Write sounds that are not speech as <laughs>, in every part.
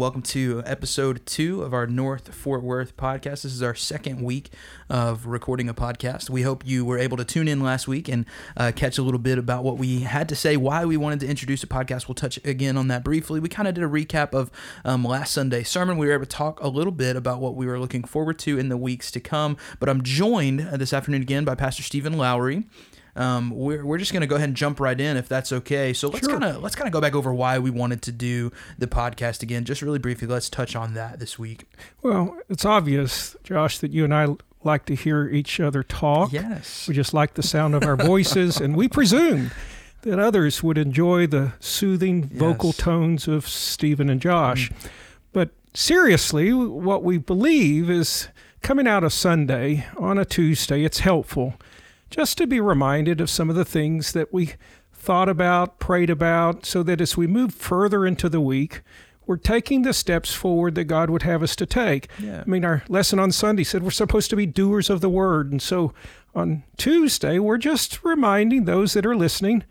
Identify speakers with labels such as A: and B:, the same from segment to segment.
A: welcome to episode two of our North Fort Worth podcast. This is our second week of recording a podcast. We hope you were able to tune in last week and uh, catch a little bit about what we had to say, why we wanted to introduce a podcast. We'll touch again on that briefly. We kind of did a recap of um, last Sunday's sermon. We were able to talk a little bit about what we were looking forward to in the weeks to come. But I'm joined uh, this afternoon again by Pastor Stephen Lowry. Um, we're, we're just going to go ahead and jump right in if that's okay. So let's
B: Sure.
A: kind of let's kind of go back over why we wanted to do the podcast again. Just really briefly, let's touch on that this week.
B: Well, it's obvious, Josh, that you and I like to hear each other talk.
A: Yes.
B: We just like the sound of our voices, and we presume that others would enjoy the soothing vocal tones of Stephen and Josh. But seriously, what we believe is coming out of Sunday on a Tuesday, it's helpful just to be reminded of some of the things that we thought about, prayed about, so that as we move further into the week, we're taking the steps forward that God would have us to take.
A: Yeah.
B: I mean, our lesson on Sunday said we're supposed to be doers of the word. And so on Tuesday, we're just reminding those that are listening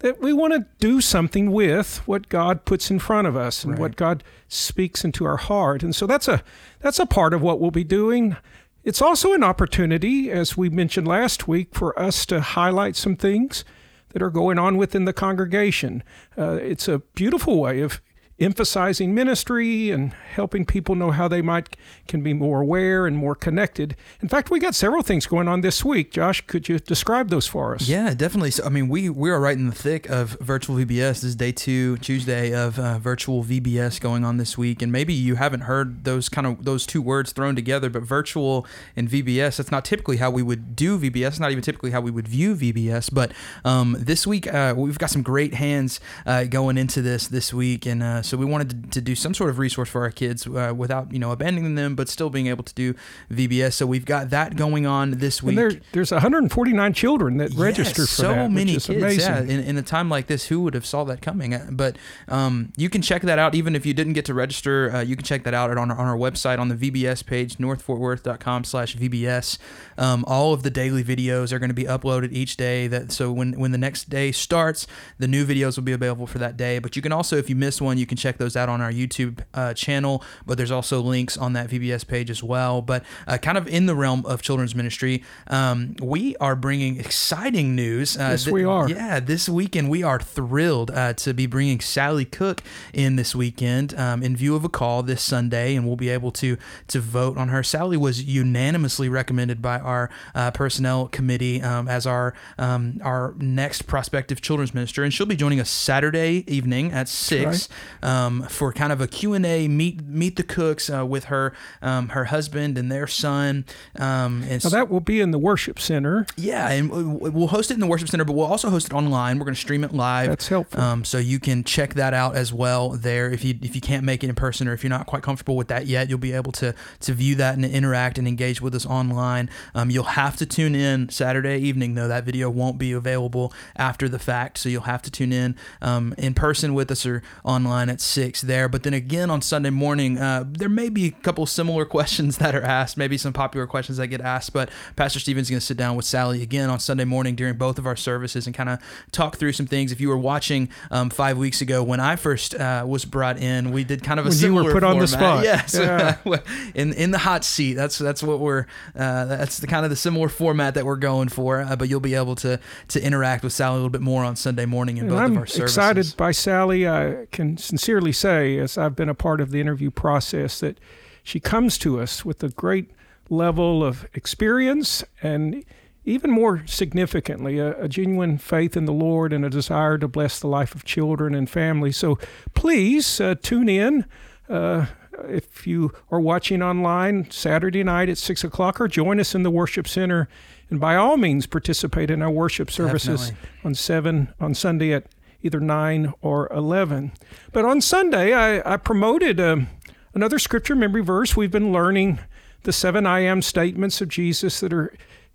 B: that we want to do something with what God puts in front of us and
A: Right.
B: what God speaks into our heart. And so that's a that's a part of what we'll be doing. It's also an opportunity, as we mentioned last week, for us to highlight some things that are going on within the congregation. Uh, it's a beautiful way of emphasizing ministry and helping people know how they might can be more aware and more connected. In fact, we got several things going on this week. Josh, could you describe those for us?
A: Yeah, definitely. So, I mean, we we are right in the thick of virtual VBS. This is day two, Tuesday of uh, virtual VBS going on this week, and maybe you haven't heard those kind of those two words thrown together. But virtual and VBS, that's not typically how we would do VBS. Not even typically how we would view VBS. But um, this week, uh, we've got some great hands uh, going into this this week, and uh, so we wanted to, to do some sort of resource for our kids uh, without you know abandoning them, but still being able to do VBS. So we've got that going on this week.
B: And there, there's 149 children that
A: Yes,
B: register for
A: so
B: that,
A: many kids.
B: amazing.
A: Yeah, in, in a time like this, who would have saw that coming? Uh, But um, you can check that out. Even if you didn't get to register, uh, you can check that out on our, on our website on the VBS page, northfortworth.com/vbs. Um, all of the daily videos are going to be uploaded each day. That so when when the next day starts, the new videos will be available for that day. But you can also, if you missed one, you can check those out on our YouTube uh, channel. But there's also links on that VBS page as well. But uh, kind of in the realm of children's ministry, um, we are bringing exciting news. Uh,
B: Yes, we are.
A: Yeah, this weekend we are thrilled uh, to be bringing Sally Cook in this weekend um, in view of a call this Sunday, and we'll be able to to vote on her. Sally was unanimously recommended by our uh, personnel committee um, as our um, our next prospective children's minister, and she'll be joining us Saturday evening at six um, for kind of a Q and A meet meet the cooks uh, with her um, her husband and their son. Um, and
B: Now that will be in the worship center.
A: yeah, and we- we'll host it in the worship center, but we'll also host it online. We're going to stream it live.
B: That's helpful.
A: Um, so you can check that out as well there. If you if you can't make it in person or if you're not quite comfortable with that yet, you'll be able to to view that and interact and engage with us online. Um, you'll have to tune in Saturday evening though. That video won't be available after the fact, so you'll have to tune in um, in person with us or online at six there. But then again on Sunday morning, uh, there may be a couple similar <laughs> questions that are asked, maybe some popular questions that get asked. But Pastor Stephen's going to sit down with Sally again on Sunday morning during both of our services and kind of talk through some things. If you were watching um, five weeks ago when I first uh, was brought in, we did kind of a
B: When you were
A: similar
B: put on the spot. <laughs>
A: Yes,
B: Yeah. <laughs>
A: in in the hot seat. That's that's what we're uh, that's the kind of the similar format that we're going for. Uh, but you'll be able to to interact with Sally a little bit more on Sunday morning in
B: And
A: both
B: I'm
A: of our services.
B: excited by Sally. I can sincerely say, as I've been a part of the interview process, that she comes to us with a great level of experience and even more significantly, a, a genuine faith in the Lord and a desire to bless the life of children and families. So please uh, tune in. Uh, if you are watching online Saturday night at six o'clock, or join us in the worship center, and by all means participate in our worship services
A: Definitely.
B: on seven on Sunday at either nine or eleven. But on Sunday, I, I promoted um, another scripture memory verse. We've been learning the seven I am statements of Jesus that are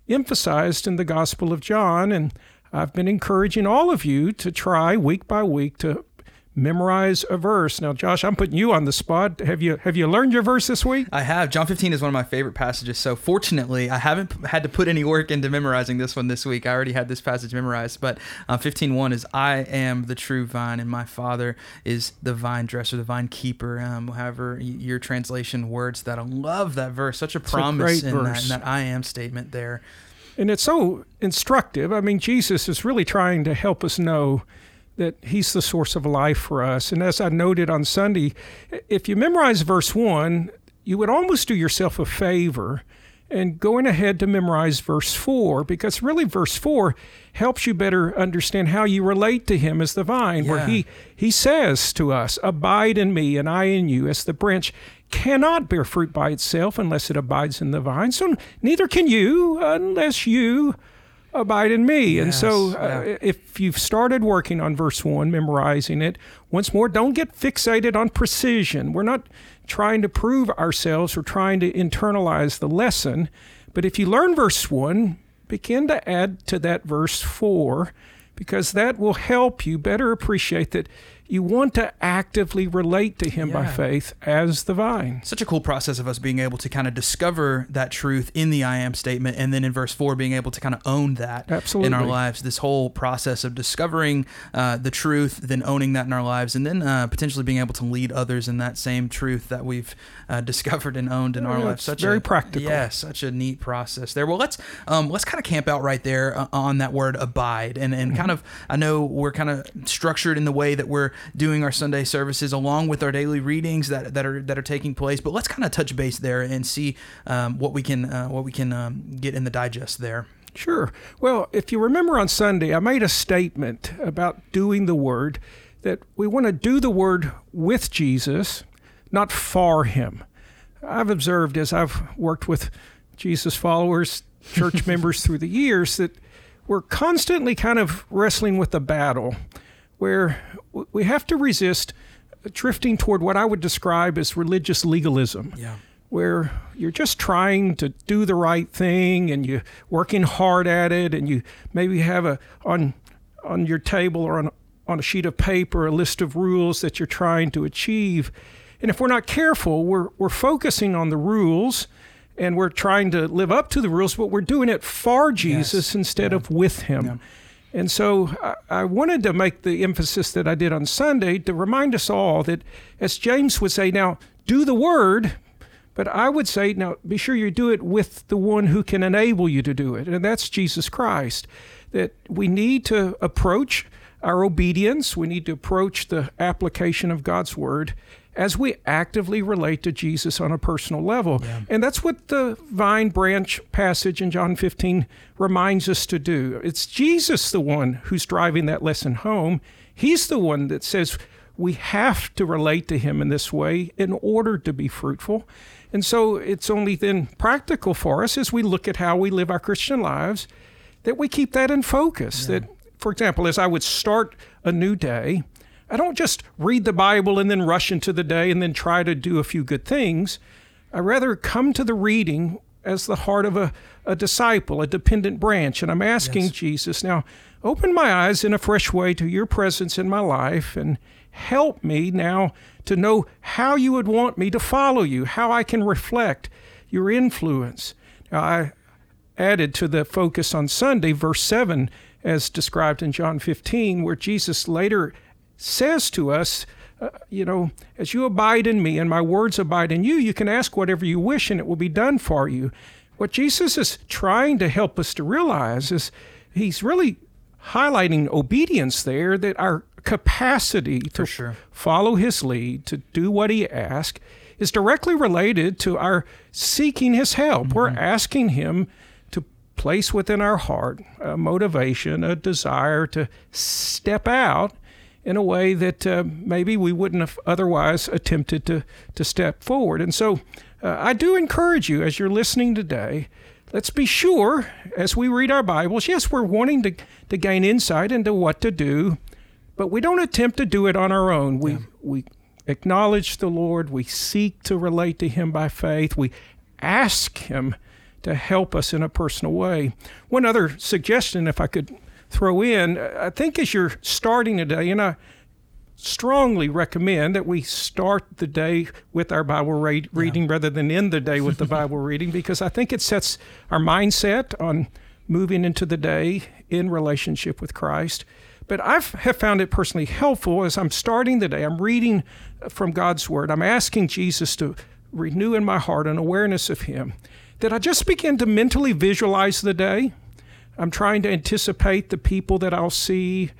B: emphasized in the Gospel of John, and I've been encouraging all of you to try week by week to memorize a verse. Now, Josh, I'm putting you on the spot. Have you have you learned your verse this week?
A: I have. John 15 is one of my favorite passages. So fortunately, I haven't had to put any work into memorizing this one this week. I already had this passage memorized. But uh, 15:1 is I am the true vine, and my Father is the vine dresser, the vine keeper. Um, however, your translation words that. I love that verse. Such a promise
B: a
A: in,
B: verse.
A: that, in that I am statement there.
B: And it's so instructive. I mean, Jesus is really trying to help us know that He's the source of life for us. And as I noted on Sunday, if you memorize verse 1, you would almost do yourself a favor and going ahead to memorize verse 4 because really verse 4 helps you better understand how you relate to him as the vine
A: Yeah.
B: where he he says to us abide in me and I in you as the branch cannot bear fruit by itself unless it abides in the vine so neither can you unless you abide in me. And so uh,
A: yeah.
B: if you've started working on verse 1 memorizing it once more don't get fixated on precision. We're not trying to prove ourselves. We're trying to internalize the lesson. But if you learn verse 1 begin to add to that verse 4 because that will help you better appreciate that you want to actively relate to him by faith as the vine
A: Such a cool process of us being able to kind of discover that truth in the I am statement, and then in verse four, being able to kind of own that Absolutely. in our lives. This whole process of discovering uh, the truth, then owning that in our lives, and then uh, potentially being able to lead others in that same truth that we've uh, discovered and owned in our
B: Yeah,
A: lives.
B: it's
A: Such
B: very
A: a,
B: practical.
A: Yeah, such a neat process there. Well, let's um, let's kind of camp out right there uh, on that word abide, and
B: Mm-hmm.
A: and kind of I know we're kind of structured in the way that we're doing our Sunday services along with our daily readings that, that are that are taking place. But let's kind of touch base there and see um, what we can uh, what we can um, get in the digest there.
B: Sure. Well, if you remember on Sunday, I made a statement about doing the word that we want to do the word with Jesus, not for him. I've observed as I've worked with Jesus followers, church <laughs> members through the years, that we're constantly kind of wrestling with the battle where we have to resist drifting toward what I would describe as religious legalism.
A: Yeah.
B: where you're just trying to do the right thing and you're working hard at it and you maybe have a on on your table or on on a sheet of paper a list of rules that you're trying to achieve. And if we're not careful we're we're focusing on the rules and we're trying to live up to the rules but we're doing it for Jesus instead of with him.
A: Yeah.
B: And so I, wanted to make the emphasis that I did on Sunday to remind us all that, as James would say, now do the word, but I would say, now be sure you do it with the one who can enable you to do it, and that's Jesus Christ. That we need to approach our obedience, we need to approach the application of God's word as we actively relate to Jesus on a personal level. And that's what the vine branch passage in John 15 reminds us to do. It's Jesus the one who's driving that lesson home. He's the one that says we have to relate to him in this way in order to be fruitful. And so it's only then practical for us as we look at how we live our Christian lives that we keep that in focus. That, for example, as I would start a new day, I don't just read the Bible and then rush into the day and then try to do a few good things. I rather come to the reading as the heart of a, a disciple, a dependent branch. And I'm asking
A: Yes.
B: Jesus, now open my eyes in a fresh way to your presence in my life and help me now to know how you would want me to follow you, how I can reflect your influence. Now, I added to the focus on Sunday, verse 7, as described in John 15, where Jesus later says to us, uh, you know, as you abide in me and my words abide in you, you can ask whatever you wish and it will be done for you. What Jesus is trying to help us to realize is he's really highlighting obedience there, that our capacity to
A: sure.
B: follow his lead, to do what he asks, is directly related to our seeking his help. We're asking him to place within our heart a motivation, a desire to step out in a way that uh, maybe we wouldn't have otherwise attempted to, to step forward. And so uh, I do encourage you as you're listening today. Let's be sure as we read our Bibles, yes, we're wanting to, to gain insight into what to do, but we don't attempt to do it on our own. We, we acknowledge the Lord, we seek to relate to Him by faith, we ask Him to help us in a personal way. One other suggestion, if I could throw in, I think as you're starting today, and I strongly recommend that we start the day with our Bible re- reading yeah. rather than end the day with the <laughs> Bible reading because I think it sets our mindset on moving into the day in relationship with Christ. But I have found it personally helpful as I'm starting the day. I'm reading from God's Word. I'm asking Jesus to renew in my heart an awareness of Him. That I just begin to mentally visualize the day. I'm trying to anticipate the people that I'll see,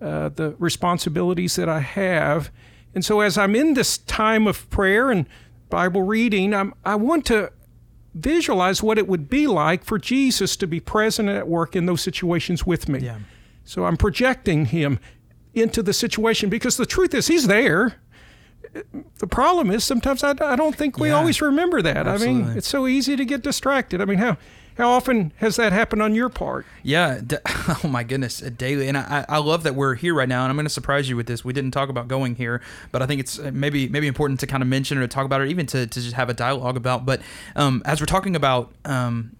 B: uh, the responsibilities that I have. And so, as I'm in this time of prayer and Bible reading, I'm, I want to visualize what it would be like for Jesus to be present at work in those situations with me. Yeah. So I'm projecting him into the situation because the truth is, he's there. The problem is sometimes I, I don't think we yeah, always remember that. Absolutely. I mean, it's so easy to get distracted. I mean, how how often has that happened on your part?
A: Yeah. <laughs> oh my goodness, daily. And I, I love that we're here right now. And I'm going to surprise you with this. We didn't talk about going here, but I think it's uh, maybe maybe important to kind of mention or to talk about it, even to, to just have a dialogue about. But um, as we're talking about um,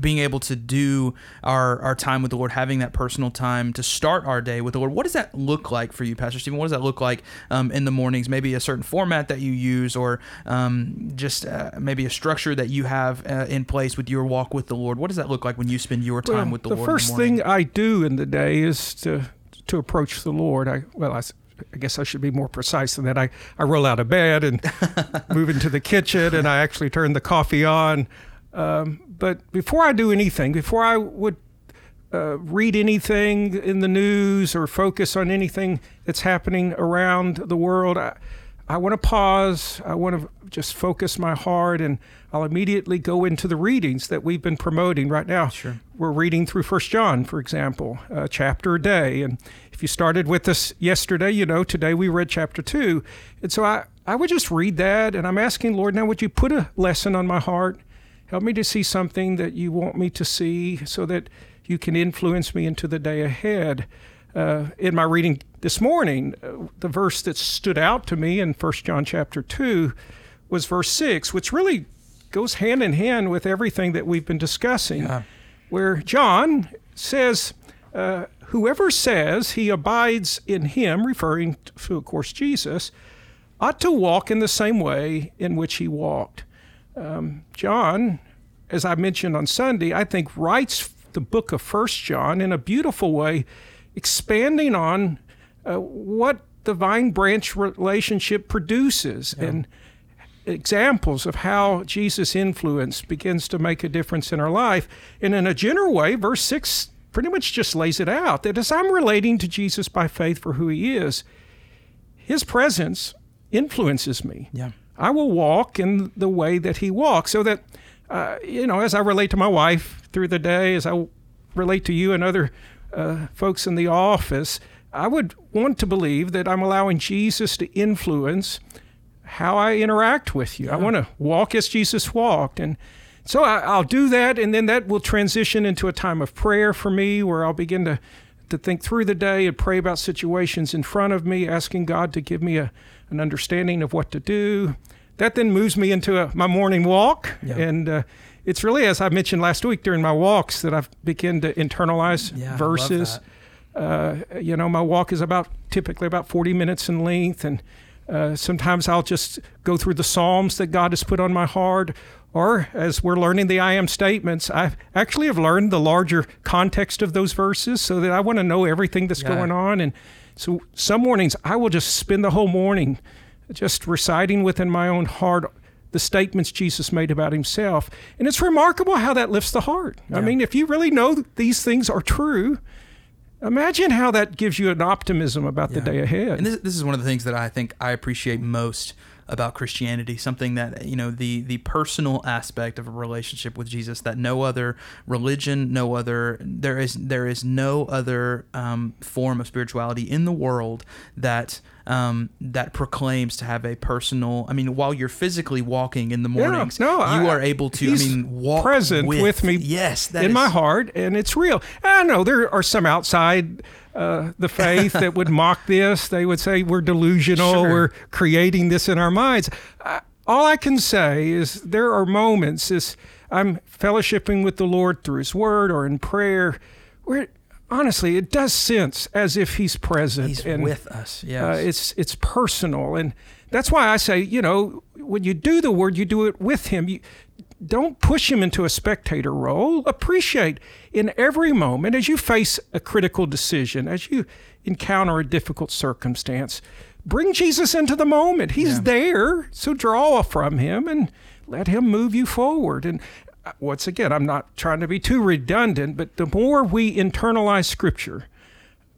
A: being able to do our, our time with the Lord, having that personal time to start our day with the Lord. What does that look like for you, Pastor Stephen? What does that look like um, in the mornings? Maybe a certain format that you use, or um, just uh, maybe a structure that you have uh, in place with your walk with the Lord. What does that look like when you spend your time
B: well,
A: with the,
B: the
A: Lord?
B: The first thing I do in the day is to to approach the Lord. I well, I I guess I should be more precise than that. I, I roll out of bed and <laughs> move into the kitchen and I actually turn the coffee on. Um, but before I do anything, before I would uh, read anything in the news or focus on anything that's happening around the world, I, I want to pause. I want to just focus my heart, and I'll immediately go into the readings that we've been promoting right now.
A: Sure.
B: We're reading through First John, for example, a chapter a day. And if you started with us yesterday, you know today we read chapter two. And so I, I would just read that, and I'm asking Lord, now would you put a lesson on my heart? Help me to see something that you want me to see so that you can influence me into the day ahead. Uh, in my reading this morning, uh, the verse that stood out to me in 1 John chapter 2 was verse 6, which really goes hand in hand with everything that we've been discussing, yeah. where John says, uh, Whoever says he abides in him, referring to, of course, Jesus, ought to walk in the same way in which he walked. Um, John, as I mentioned on Sunday, I think writes the book of First John in a beautiful way, expanding on uh, what the vine branch relationship produces yeah. and examples of how Jesus' influence begins to make a difference in our life. And in a general way, verse 6 pretty much just lays it out that as I'm relating to Jesus by faith for who he is, his presence influences me.
A: Yeah.
B: I will walk in the way that he walks. So that, uh, you know, as I relate to my wife through the day, as I relate to you and other uh, folks in the office, I would want to believe that I'm allowing Jesus to influence how I interact with you. Yeah. I want to walk as Jesus walked. And so I, will do that, and then that will transition into a time of prayer for me where I'll begin to, to think through the day and pray about situations in front of me, asking God to give me a, an understanding of what to do. That then moves me into a, my morning walk. Yeah. And uh, it's really, as I mentioned last week during my walks, that I've begun to internalize
A: yeah,
B: verses. Uh, you know, my walk is about typically about 40 minutes in length. And uh, sometimes I'll just go through the Psalms that God has put on my heart. Or as we're learning the I am statements, I actually have learned the larger context of those verses so that I want to know everything that's yeah. going on. And so some mornings I will just spend the whole morning just reciting within my own heart the statements Jesus made about himself. And it's remarkable how that lifts the heart. Yeah. I mean, if you really know these things are true, imagine how that gives you an optimism about yeah. the day ahead.
A: And this, this is one of the things that I think I appreciate most about Christianity, something that you know the the personal aspect of a relationship with Jesus that no other religion, no other there is there is no other um, form of spirituality in the world that um, that proclaims to have a personal. I mean, while you're physically walking in the mornings,
B: yeah, no,
A: you
B: I,
A: are able to. I mean, walk
B: present
A: with,
B: with me.
A: Yes,
B: in is, my heart, and it's real. I know there are some outside. Uh, the faith that would <laughs> mock this. They would say we're delusional. Sure. We're creating this in our minds. I, all I can say is there are moments as I'm fellowshipping with the Lord through His Word or in prayer where honestly, it does sense as if He's present.
A: He's
B: and,
A: with us. Yes.
B: Uh, it's it's personal, and that's why I say, you know, when you do the word, you do it with Him. You, don't push him into a spectator role. Appreciate in every moment as you face a critical decision, as you encounter a difficult circumstance, bring Jesus into the moment. He's
A: Yeah.
B: there, so draw from him and let him move you forward. And once again, I'm not trying to be too redundant, but the more we internalize Scripture,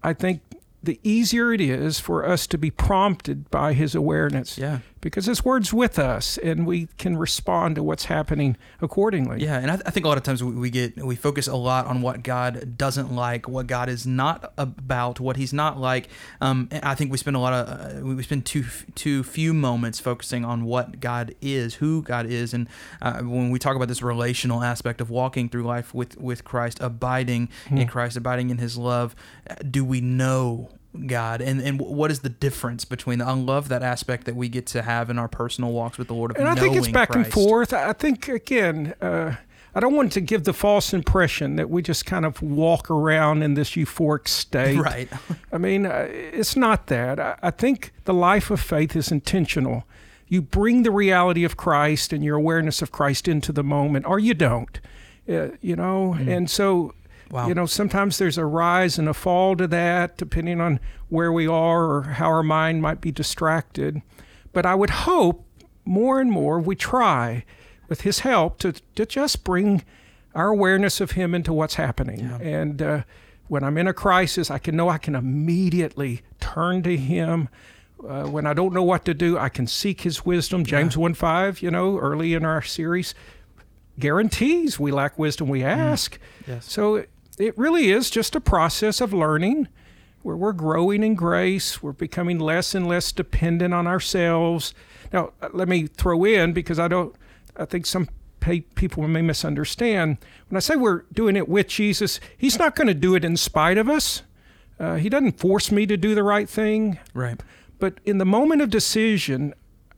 B: I think the easier it is for us to be prompted by his awareness.
A: Yeah.
B: Because his word's with us and we can respond to what's happening accordingly.
A: Yeah, and I, I think a lot of times we, we get we focus a lot on what God doesn't like, what God is not about, what He's not like. Um, I think we spend a lot of uh, we spend too too few moments focusing on what God is, who God is, and uh, when we talk about this relational aspect of walking through life with with Christ, abiding in Christ, abiding in His love, uh, do we know? God and and what is the difference between the I love that aspect that we get to have in our personal walks with the Lord of
B: And I think it's back and forth. I think, again, uh, I don't want to give the false impression that we just kind of walk around in this euphoric state. <laughs>
A: right
B: I mean, uh, it's not that. I, I think the life of faith is intentional. You bring the reality of Christ and your awareness of Christ into the moment, or you don't. Uh, you know, and so
A: Wow.
B: you know sometimes there's a rise and a fall to that depending on where we are or how our mind might be distracted. But i would hope more and more we try with his help to, to just bring our awareness of him into what's happening. And uh, when i'm in a crisis i can know i can immediately turn to him. Uh, when i don't know what to do i can seek his wisdom. James 1 5 you know early in our series guarantees we lack wisdom we ask.
A: Yes.
B: so it really is just a process of learning where we're growing in grace, we're becoming less and less dependent on ourselves. Now, uh, let me throw in because I don't, I think some people may misunderstand. When I say we're doing it with Jesus, He's not going to do it in spite of us. Uh, he doesn't force me to do the right thing.
A: right
B: But in the moment of decision,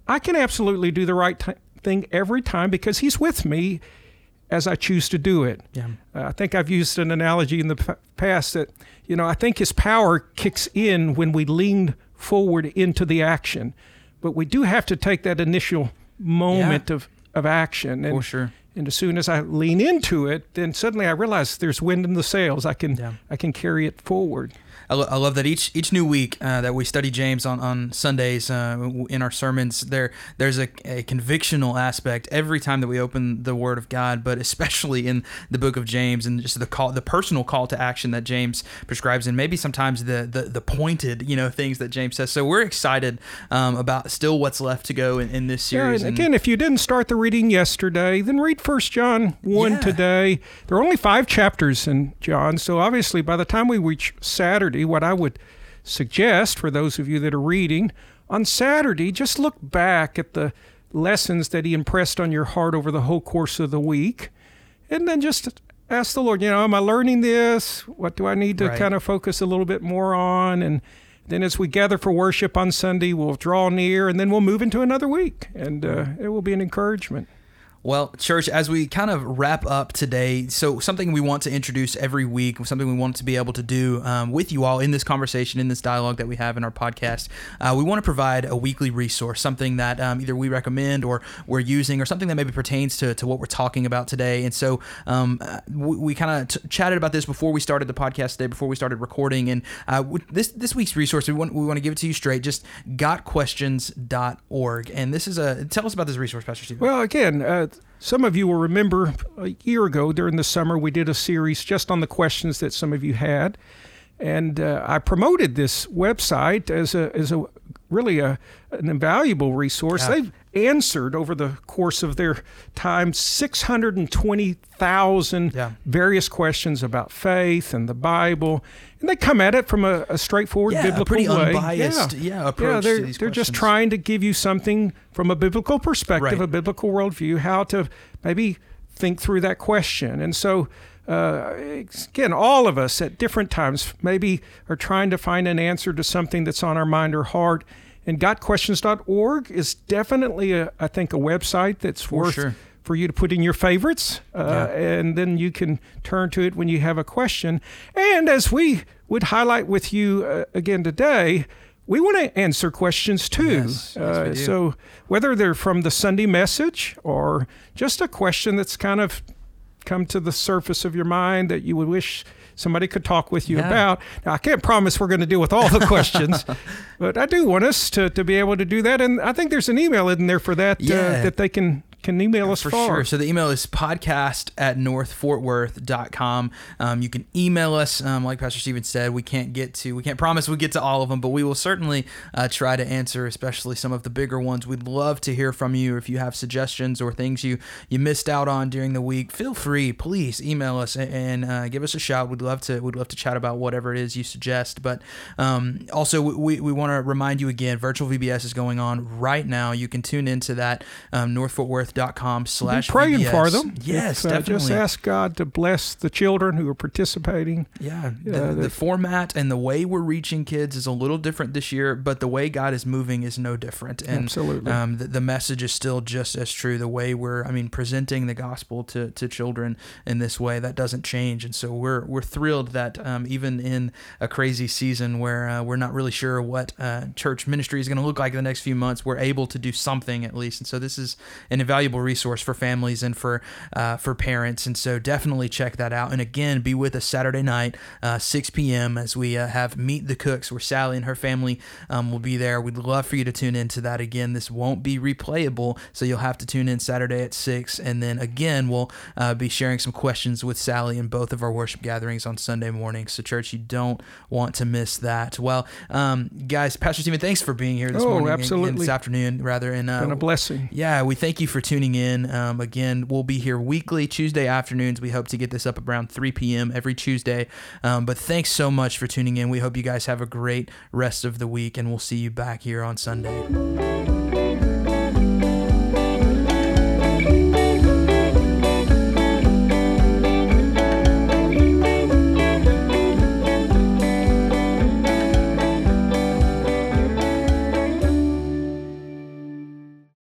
B: I can absolutely do the right ti thing every time because He's with me as I choose to do it.
A: yeah
B: Uh, I think I've used an analogy in the p- past that, you know, I think his power kicks in when we lean forward into the action. But we do have to take that initial moment of, of action. And,
A: for sure
B: and as soon as I lean into it, then suddenly I realize there's wind in the sails. I can
A: Yeah.
B: I can carry it forward.
A: I, lo- I love that each each new week uh, that we study James on on Sundays uh, in our sermons there there's a, a convictional aspect every time that we open the Word of God, but especially in the book of James and just the call the personal call to action that James prescribes and maybe sometimes the the, the pointed you know things that James says. So we're excited um, about still what's left to go in, in this
B: Yeah,
A: series.
B: and
A: and-
B: again, if you didn't start the reading yesterday, then read First John 1
A: Yeah.
B: today. There are only five chapters in John, so obviously by the time we reach Saturday, what I would suggest for those of you that are reading, on Saturday, just look back at the lessons that he impressed on your heart over the whole course of the week, and then just ask the Lord, you know, am I learning this? What do I need to
A: Right.
B: kind of focus a little bit more on? And then as we gather for worship on Sunday, we'll draw near and then we'll move into another week. And uh, it will be an encouragement.
A: Well, church, as we kind of wrap up today, so something we want to introduce every week, something we want to be able to do um, with you all in this conversation, in this dialogue that we have in our podcast, uh, we want to provide a weekly resource, something that um, either we recommend or we're using, or something that maybe pertains to, to what we're talking about today. And so um, uh, we, we kind of t- chatted about this before we started the podcast today, before we started recording. And uh, this this week's resource, we want we want to give it to you straight, just gotquestions.org. And this is a tell us about this resource, Pastor Steve.
B: Well, again, uh, some of you will remember a year ago during the summer, we did a series just on the questions that some of you had. And uh, I promoted this website as a, as a really a, an invaluable resource.
A: Yeah.
B: They've answered over the course of their time 620,000
A: Yeah.
B: various questions about faith and the Bible. And they come at it from a, a straightforward
A: Yeah, a
B: biblical
A: pretty
B: way.
A: unbiased, yeah, approach to
B: they're, they're just trying to give you something from a biblical perspective,
A: Right.
B: a biblical worldview, how to maybe think through that question. And so, uh, again, all of us at different times maybe are trying to find an answer to something that's on our mind or heart. And gotquestions.org is definitely, a, I think, a website that's worth
A: sure.
B: for you to put in your favorites, uh,
A: Yeah.
B: and then you can turn to it when you have a question. And as we would highlight with you uh, again today, we want to answer questions too.
A: Yes, yes,
B: uh,
A: do.
B: so whether they're from the Sunday message or just a question that's kind of come to the surface of your mind that you would wish somebody could talk with you
A: Yeah.
B: about. Now, I can't promise we're going to deal with all the <laughs> questions, but I do want us to, to be able to do that. And I think there's an email in there for that
A: Yeah.
B: uh, that they can, can email us
A: for
B: for.
A: sure. So the email is podcast at northfortworth.com. Um, you can email us. Um, like Pastor Stephen said, we can't get to, we can't promise we get to all of them, but we will certainly uh, try to answer, especially some of the bigger ones. We'd love to hear from you. If you have suggestions or things you, you missed out on during the week, feel free, please email us and, and uh, give us a shout. We'd love to, we'd love to chat about whatever it is you suggest. But um, also we, we want to remind you again, virtual VBS is going on right now. You can tune into that, um, northfortworth.com
B: Be
A: slash
B: praying for them.
A: Yes,
B: uh,
A: definitely.
B: Just ask God to bless the children who are participating.
A: Yeah,
B: Yeah,
A: the, the format and the way we're reaching kids is a little different this year, but the way God is moving is no different. And
B: Absolutely.
A: um, the, the message is still just as true. The way we're, I mean, presenting the gospel to, to children in this way that doesn't change. And so we're we're thrilled that um, even in a crazy season where uh, we're not really sure what uh, church ministry is going to look like in the next few months, we're able to do something at least. And so this is an invaluable resource for families and for uh, for parents. And so definitely check that out. And again, be with us Saturday night, uh, 6 p.m. as we uh, have Meet the Cooks, where Sally and her family um, will be there. We'd love for you to tune into that again. This won't be replayable, so you'll have to tune in Saturday at 6. And then again, we'll uh, be sharing some questions with Sally in both of our worship gatherings on Sunday morning. So, church, you don't want to miss that. Well, um, guys, Pastor Stephen, thanks for being here this
B: Oh,
A: morning. and- and
B: absolutely.
A: this afternoon, rather. And uh,
B: Been a blessing.
A: yeah, we thank you for tuning in. Um, again, we'll be here weekly, Tuesday afternoons. We hope to get this up around 3 p.m. every Tuesday. Um, but thanks so much for tuning in. We hope you guys have a great rest of the week, and we'll see you back here on Sunday.